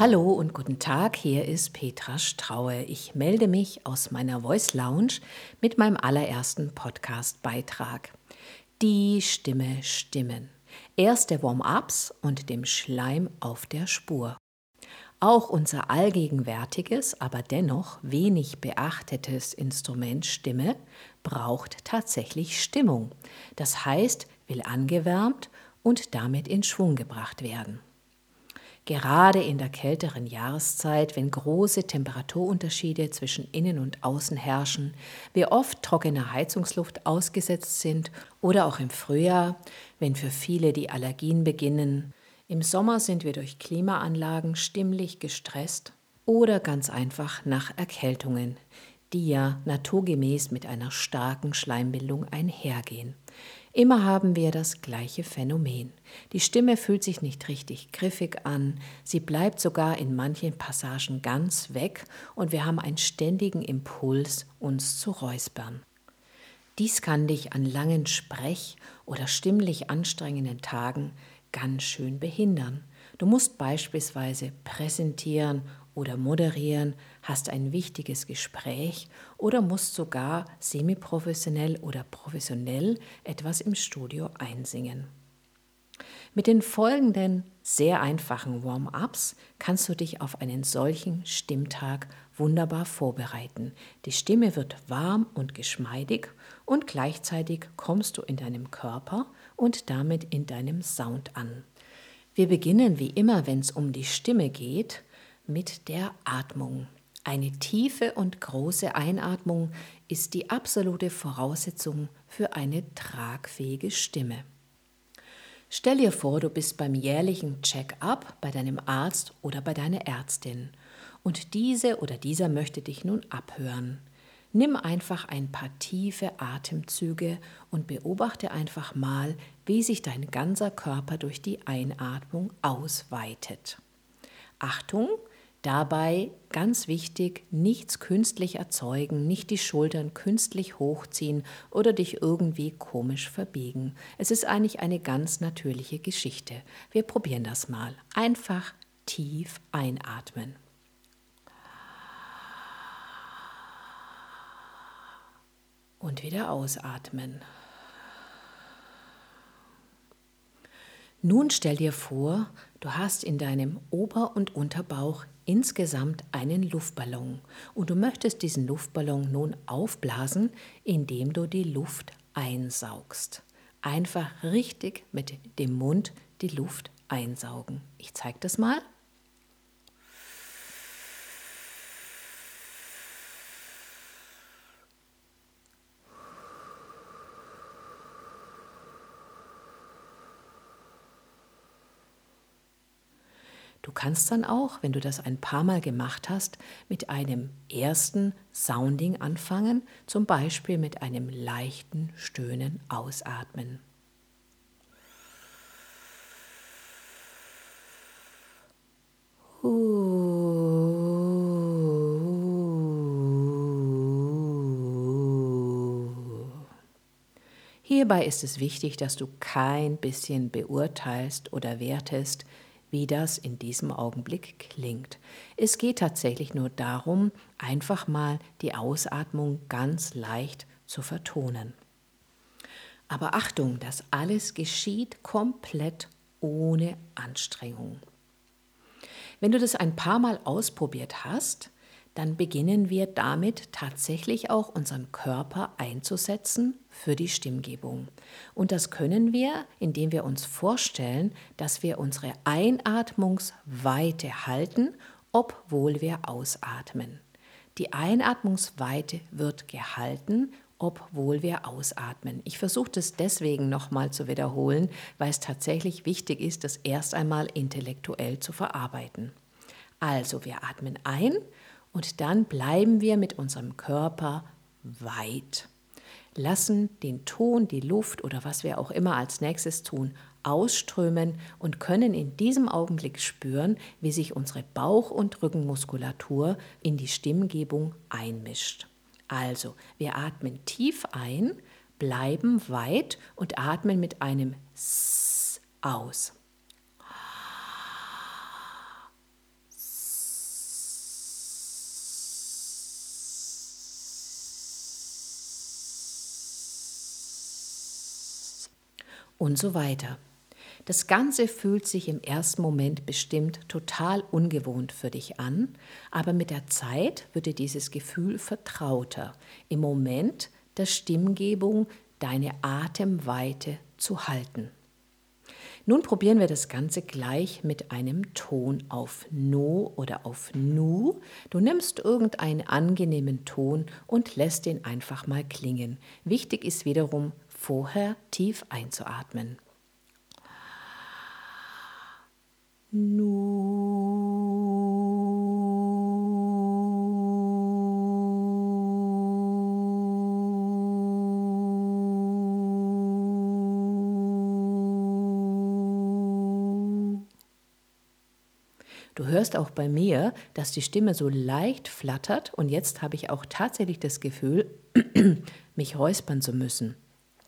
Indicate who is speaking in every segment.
Speaker 1: Hallo und guten Tag, hier ist Petra Straue. Ich melde mich aus meiner Voice Lounge mit meinem allerersten Podcast-Beitrag. Die Stimme stimmen. Erst der Warm-ups und dem Schleim auf der Spur. Auch unser allgegenwärtiges, aber dennoch wenig beachtetes Instrument Stimme braucht tatsächlich Stimmung. Das heißt, will angewärmt und damit in Schwung gebracht werden. Gerade in der kälteren Jahreszeit, wenn große Temperaturunterschiede zwischen Innen und Außen herrschen, wir oft trockener Heizungsluft ausgesetzt sind oder auch im Frühjahr, wenn für viele die Allergien beginnen. Im Sommer sind wir durch Klimaanlagen stimmlich gestresst oder ganz einfach nach Erkältungen, die ja naturgemäß mit einer starken Schleimbildung einhergehen. Immer haben wir das gleiche Phänomen. Die Stimme fühlt sich nicht richtig griffig an, sie bleibt sogar in manchen Passagen ganz weg und wir haben einen ständigen Impuls, uns zu räuspern. Dies kann dich an langen Sprech- oder stimmlich anstrengenden Tagen ganz schön behindern. Du musst beispielsweise präsentieren oder moderieren, hast ein wichtiges Gespräch oder musst sogar semiprofessionell oder professionell etwas im Studio einsingen. Mit den folgenden sehr einfachen Warm-ups kannst du dich auf einen solchen Stimmtag wunderbar vorbereiten. Die Stimme wird warm und geschmeidig und gleichzeitig kommst du in deinem Körper und damit in deinem Sound an. Wir beginnen wie immer, wenn es um die Stimme geht, mit der Atmung. Eine tiefe und große Einatmung ist die absolute Voraussetzung für eine tragfähige Stimme. Stell dir vor, du bist beim jährlichen Check-up bei deinem Arzt oder bei deiner Ärztin und diese oder dieser möchte dich nun abhören. Nimm einfach ein paar tiefe Atemzüge und beobachte einfach mal, wie sich dein ganzer Körper durch die Einatmung ausweitet. Achtung, Dabei ganz wichtig, nichts künstlich erzeugen, nicht die Schultern künstlich hochziehen oder dich irgendwie komisch verbiegen. Es ist eigentlich eine ganz natürliche Geschichte. Wir probieren das mal. Einfach tief einatmen. Und wieder ausatmen. Nun stell dir vor, du hast in deinem Ober- und Unterbauch insgesamt einen Luftballon und du möchtest diesen Luftballon nun aufblasen, indem du die Luft einsaugst. Einfach richtig mit dem Mund die Luft einsaugen. Ich zeige das mal. Du kannst dann auch, wenn du das ein paar Mal gemacht hast, mit einem ersten Sounding anfangen, zum Beispiel mit einem leichten Stöhnen ausatmen. Hierbei ist es wichtig, dass du kein bisschen beurteilst oder wertest, wie das in diesem Augenblick klingt. Es geht tatsächlich nur darum, einfach mal die Ausatmung ganz leicht zu vertonen. Aber Achtung, das alles geschieht komplett ohne Anstrengung. Wenn du das ein paar Mal ausprobiert hast, dann beginnen wir damit tatsächlich auch unseren Körper einzusetzen für die Stimmgebung. Und das können wir, indem wir uns vorstellen, dass wir unsere Einatmungsweite halten, obwohl wir ausatmen. Die Einatmungsweite wird gehalten, obwohl wir ausatmen. Ich versuche das deswegen nochmal zu wiederholen, weil es tatsächlich wichtig ist, das erst einmal intellektuell zu verarbeiten. Also wir atmen ein und dann bleiben wir mit unserem Körper weit. Lassen den Ton, die Luft oder was wir auch immer als nächstes tun, ausströmen und können in diesem Augenblick spüren, wie sich unsere Bauch- und Rückenmuskulatur in die Stimmgebung einmischt. Also, wir atmen tief ein, bleiben weit und atmen mit einem S aus. Und so weiter. Das Ganze fühlt sich im ersten Moment bestimmt total ungewohnt für dich an, aber mit der Zeit wird dir dieses Gefühl vertrauter, im Moment der Stimmgebung deine Atemweite zu halten. Nun probieren wir das Ganze gleich mit einem Ton auf No oder auf Nu. Du nimmst irgendeinen angenehmen Ton und lässt ihn einfach mal klingen. Wichtig ist wiederum, vorher tief einzuatmen. Du hörst auch bei mir, dass die Stimme so leicht flattert und jetzt habe ich auch tatsächlich das Gefühl, mich räuspern zu müssen.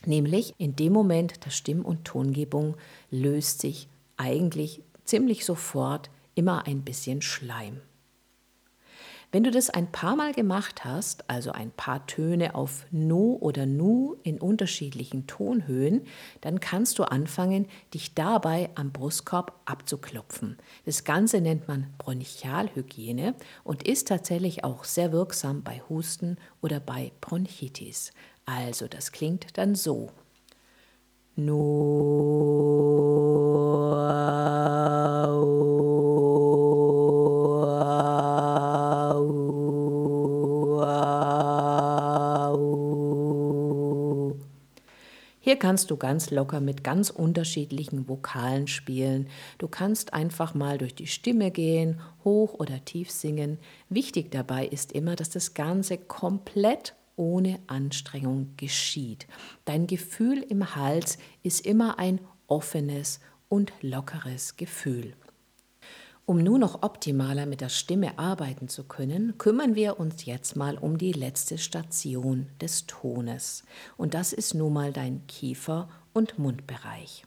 Speaker 1: Nämlich in dem Moment der Stimm- und Tongebung löst sich eigentlich ziemlich sofort immer ein bisschen Schleim. Wenn du das ein paar Mal gemacht hast, also ein paar Töne auf Nu oder Nu in unterschiedlichen Tonhöhen, dann kannst du anfangen, dich dabei am Brustkorb abzuklopfen. Das Ganze nennt man Bronchialhygiene und ist tatsächlich auch sehr wirksam bei Husten oder bei Bronchitis. Also das klingt dann so. Hier kannst du ganz locker mit ganz unterschiedlichen Vokalen spielen. Du kannst einfach mal durch die Stimme gehen, hoch oder tief singen. Wichtig dabei ist immer, dass das Ganze komplett ohne Anstrengung geschieht. Dein Gefühl im Hals ist immer ein offenes und lockeres Gefühl. Um nun noch optimaler mit der Stimme arbeiten zu können, kümmern wir uns jetzt mal um die letzte Station des Tones. Und das ist nun mal dein Kiefer- und Mundbereich.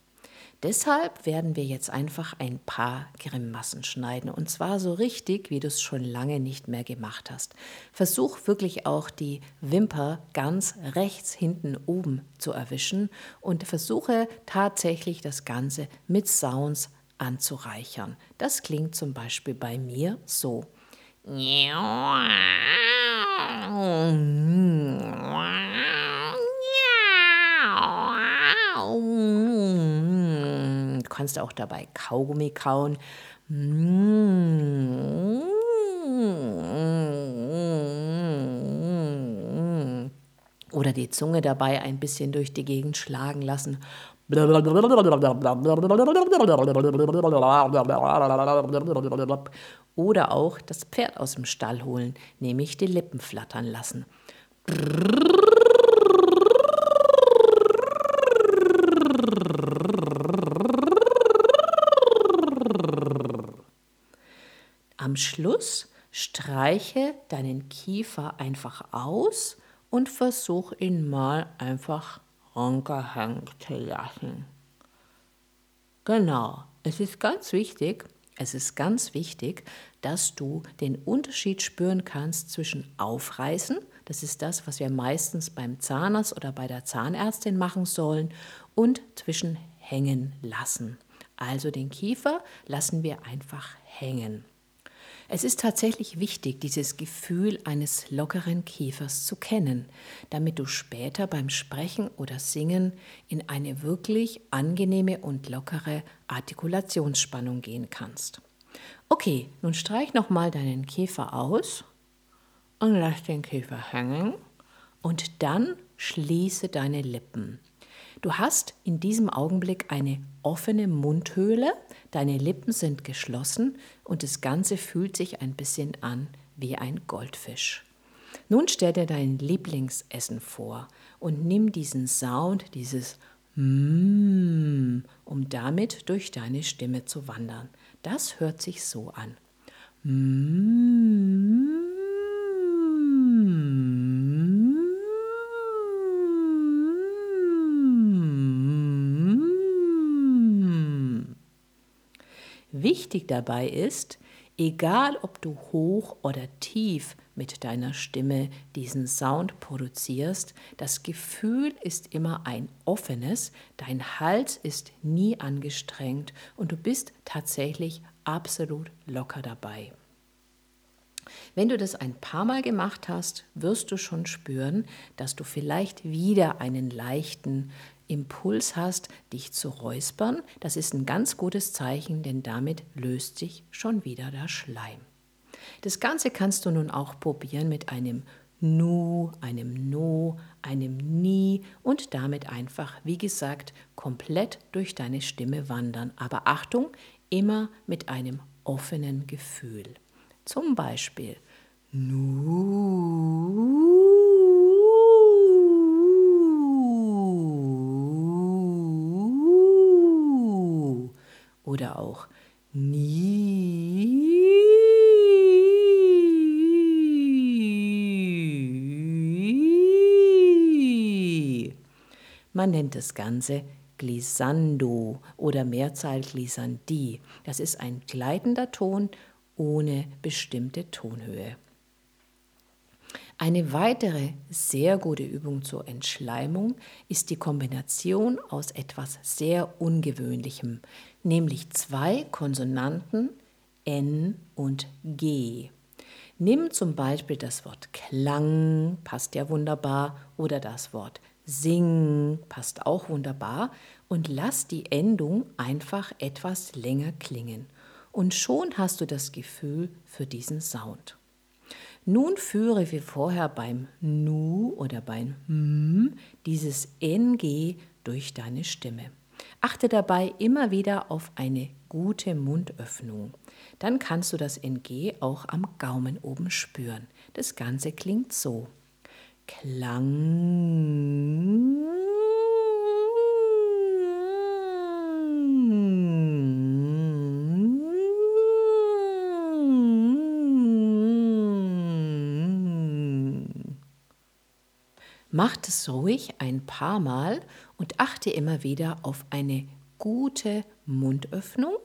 Speaker 1: Deshalb werden wir jetzt einfach ein paar Grimassen schneiden und zwar so richtig, wie du es schon lange nicht mehr gemacht hast. Versuch wirklich auch die Wimper ganz rechts hinten oben zu erwischen und versuche tatsächlich das Ganze mit Sounds anzureichern. Das klingt zum Beispiel bei mir so. Du kannst auch dabei Kaugummi kauen. Oder die Zunge dabei ein bisschen durch die Gegend schlagen lassen. Oder auch das Pferd aus dem Stall holen, nämlich die Lippen flattern lassen. Am Schluss streiche deinen Kiefer einfach aus und versuch ihn mal einfach angehängt lassen. Genau, es ist ganz wichtig, es ist ganz wichtig, dass du den Unterschied spüren kannst zwischen Aufreißen, das ist das, was wir meistens beim Zahnarzt oder bei der Zahnärztin machen sollen, und zwischen Hängen lassen. Also den Kiefer lassen wir einfach hängen. Es ist tatsächlich wichtig, dieses Gefühl eines lockeren Kiefers zu kennen, damit du später beim Sprechen oder Singen in eine wirklich angenehme und lockere Artikulationsspannung gehen kannst. Okay, nun streich nochmal deinen Kiefer aus und lass den Kiefer hängen und dann schließe deine Lippen. Du hast in diesem Augenblick eine offene Mundhöhle, deine Lippen sind geschlossen und das Ganze fühlt sich ein bisschen an wie ein Goldfisch. Nun stell dir dein Lieblingsessen vor und nimm diesen Sound, dieses Mmm, um damit durch deine Stimme zu wandern. Das hört sich so an. Mmm. Wichtig dabei ist, Egal, ob du hoch oder tief mit deiner Stimme diesen Sound produzierst, das Gefühl ist immer ein offenes, dein Hals ist nie angestrengt und du bist tatsächlich absolut locker dabei. Wenn du das ein paar Mal gemacht hast, wirst du schon spüren, dass du vielleicht wieder einen leichten Impuls hast, dich zu räuspern, das ist ein ganz gutes Zeichen, denn damit löst sich schon wieder der Schleim. Das Ganze kannst du nun auch probieren mit einem Nu, einem No, einem Ni und damit einfach, wie gesagt, komplett durch deine Stimme wandern. Aber Achtung, immer mit einem offenen Gefühl. Zum Beispiel Nu. Oder auch nie. Man nennt das Ganze Glissando oder Mehrzahl Glissandi. Das ist ein gleitender Ton ohne bestimmte Tonhöhe. Eine weitere sehr gute Übung zur Entschleimung ist die Kombination aus etwas sehr Ungewöhnlichem, nämlich zwei Konsonanten N und G. Nimm zum Beispiel das Wort Klang, passt ja wunderbar, oder das Wort Sing, passt auch wunderbar, und lass die Endung einfach etwas länger klingen. Und schon hast du das Gefühl für diesen Sound. Nun führe wie vorher beim Nu oder beim M dieses NG durch deine Stimme. Achte dabei immer wieder auf eine gute Mundöffnung. Dann kannst du das NG auch am Gaumen oben spüren. Das Ganze klingt so. Klang. Mach es ruhig ein paar Mal und achte immer wieder auf eine gute Mundöffnung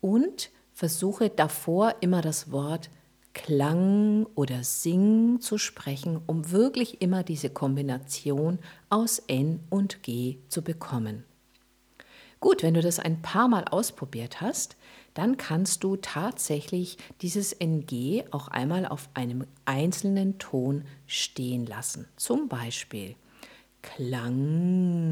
Speaker 1: und versuche davor immer das Wort Klang oder Sing zu sprechen, um wirklich immer diese Kombination aus N und G zu bekommen. Gut, wenn du das ein paar Mal ausprobiert hast, dann kannst du tatsächlich dieses NG auch einmal auf einem einzelnen Ton stehen lassen. Zum Beispiel Klang.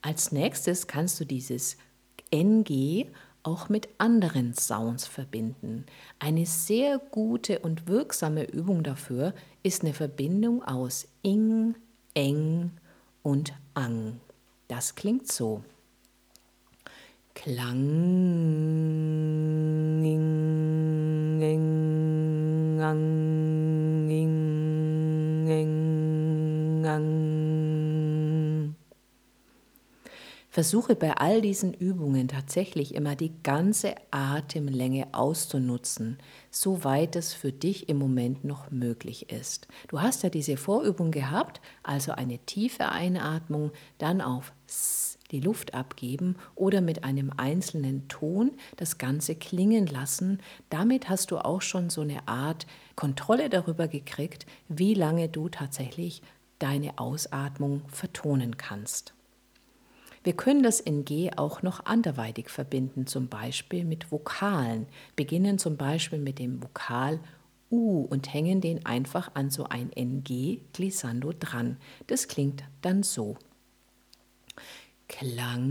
Speaker 1: Als nächstes kannst du dieses NG auch mit anderen Sounds verbinden. Eine sehr gute und wirksame Übung dafür ist eine Verbindung aus Ing, Eng und Ang. Das klingt so. Klang, ing, eng, ang, ing, eng, ang. Versuche bei all diesen Übungen tatsächlich immer die ganze Atemlänge auszunutzen, soweit es für dich im Moment noch möglich ist. Du hast ja diese Vorübung gehabt, also eine tiefe Einatmung, dann auf S die Luft abgeben oder mit einem einzelnen Ton das Ganze klingen lassen. Damit hast du auch schon so eine Art Kontrolle darüber gekriegt, wie lange du tatsächlich deine Ausatmung vertonen kannst. Wir können das NG auch noch anderweitig verbinden, zum Beispiel mit Vokalen. Beginnen zum Beispiel mit dem Vokal U und hängen den einfach an so ein NG Glissando dran. Das klingt dann so. Klang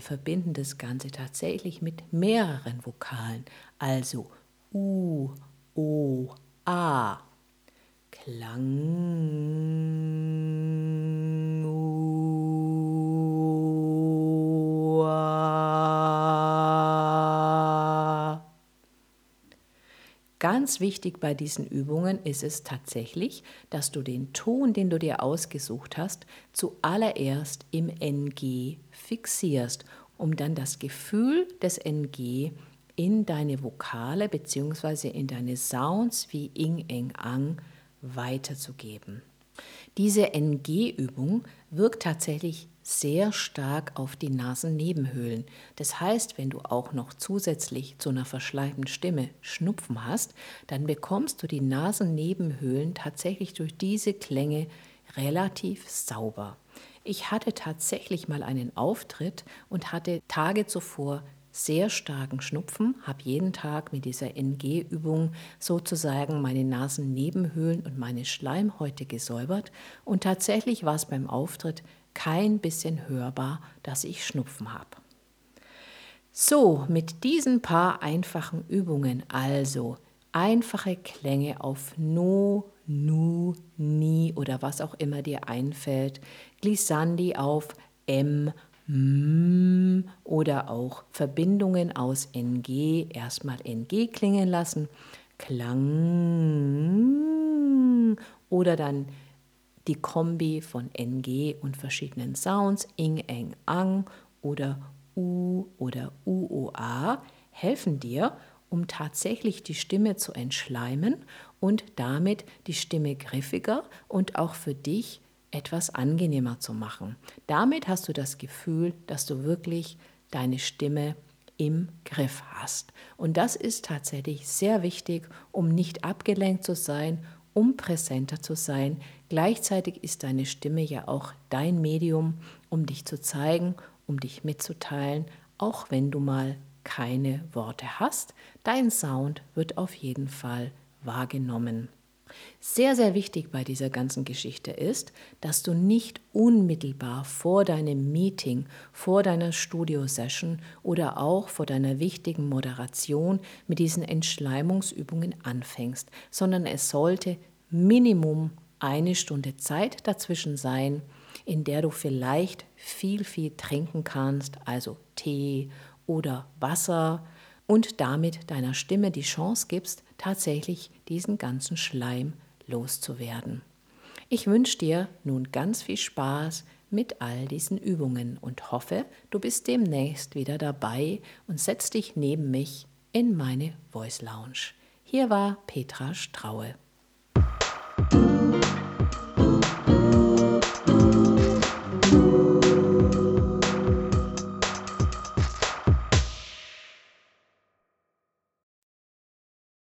Speaker 1: wir verbinden das Ganze tatsächlich mit mehreren Vokalen, also U, O, A. Klang. Ganz wichtig bei diesen Übungen ist es tatsächlich, dass du den Ton, den du dir ausgesucht hast, zuallererst im NG fixierst, um dann das Gefühl des NG in deine Vokale bzw. in deine Sounds wie Ing, Eng, Ang weiterzugeben. Diese NG-Übung wirkt tatsächlich sehr stark auf die Nasennebenhöhlen. Das heißt, wenn du auch noch zusätzlich zu einer verschleimten Stimme Schnupfen hast, dann bekommst du die Nasennebenhöhlen tatsächlich durch diese Klänge relativ sauber. Ich hatte tatsächlich mal einen Auftritt und hatte Tage zuvor sehr starken Schnupfen, habe jeden Tag mit dieser NG-Übung sozusagen meine Nasennebenhöhlen und meine Schleimhäute gesäubert und tatsächlich war es beim Auftritt kein bisschen hörbar, dass ich Schnupfen habe. So, mit diesen paar einfachen Übungen, also einfache Klänge auf No, Nu, Ni oder was auch immer dir einfällt, Glissandi auf M, M oder auch Verbindungen aus NG, erstmal NG klingen lassen, Klang oder dann die Kombi von NG und verschiedenen Sounds, Ing, Eng, Ang oder U oder UOA, helfen dir, um tatsächlich die Stimme zu entschleimen und damit die Stimme griffiger und auch für dich etwas angenehmer zu machen. Damit hast du das Gefühl, dass du wirklich deine Stimme im Griff hast. Und das ist tatsächlich sehr wichtig, um nicht abgelenkt zu sein um präsenter zu sein. Gleichzeitig ist deine Stimme ja auch dein Medium, um dich zu zeigen, um dich mitzuteilen, auch wenn du mal keine Worte hast. Dein Sound wird auf jeden Fall wahrgenommen. Sehr, sehr wichtig bei dieser ganzen Geschichte ist, dass du nicht unmittelbar vor deinem Meeting, vor deiner Studio-Session oder auch vor deiner wichtigen Moderation mit diesen Entschleimungsübungen anfängst, sondern es sollte Minimum eine Stunde Zeit dazwischen sein, in der du vielleicht viel, viel trinken kannst, also Tee oder Wasser und damit deiner Stimme die Chance gibst, tatsächlich diesen ganzen Schleim loszuwerden. Ich wünsche dir nun ganz viel Spaß mit all diesen Übungen und hoffe, du bist demnächst wieder dabei und setzt dich neben mich in meine Voice Lounge. Hier war Petra Straue.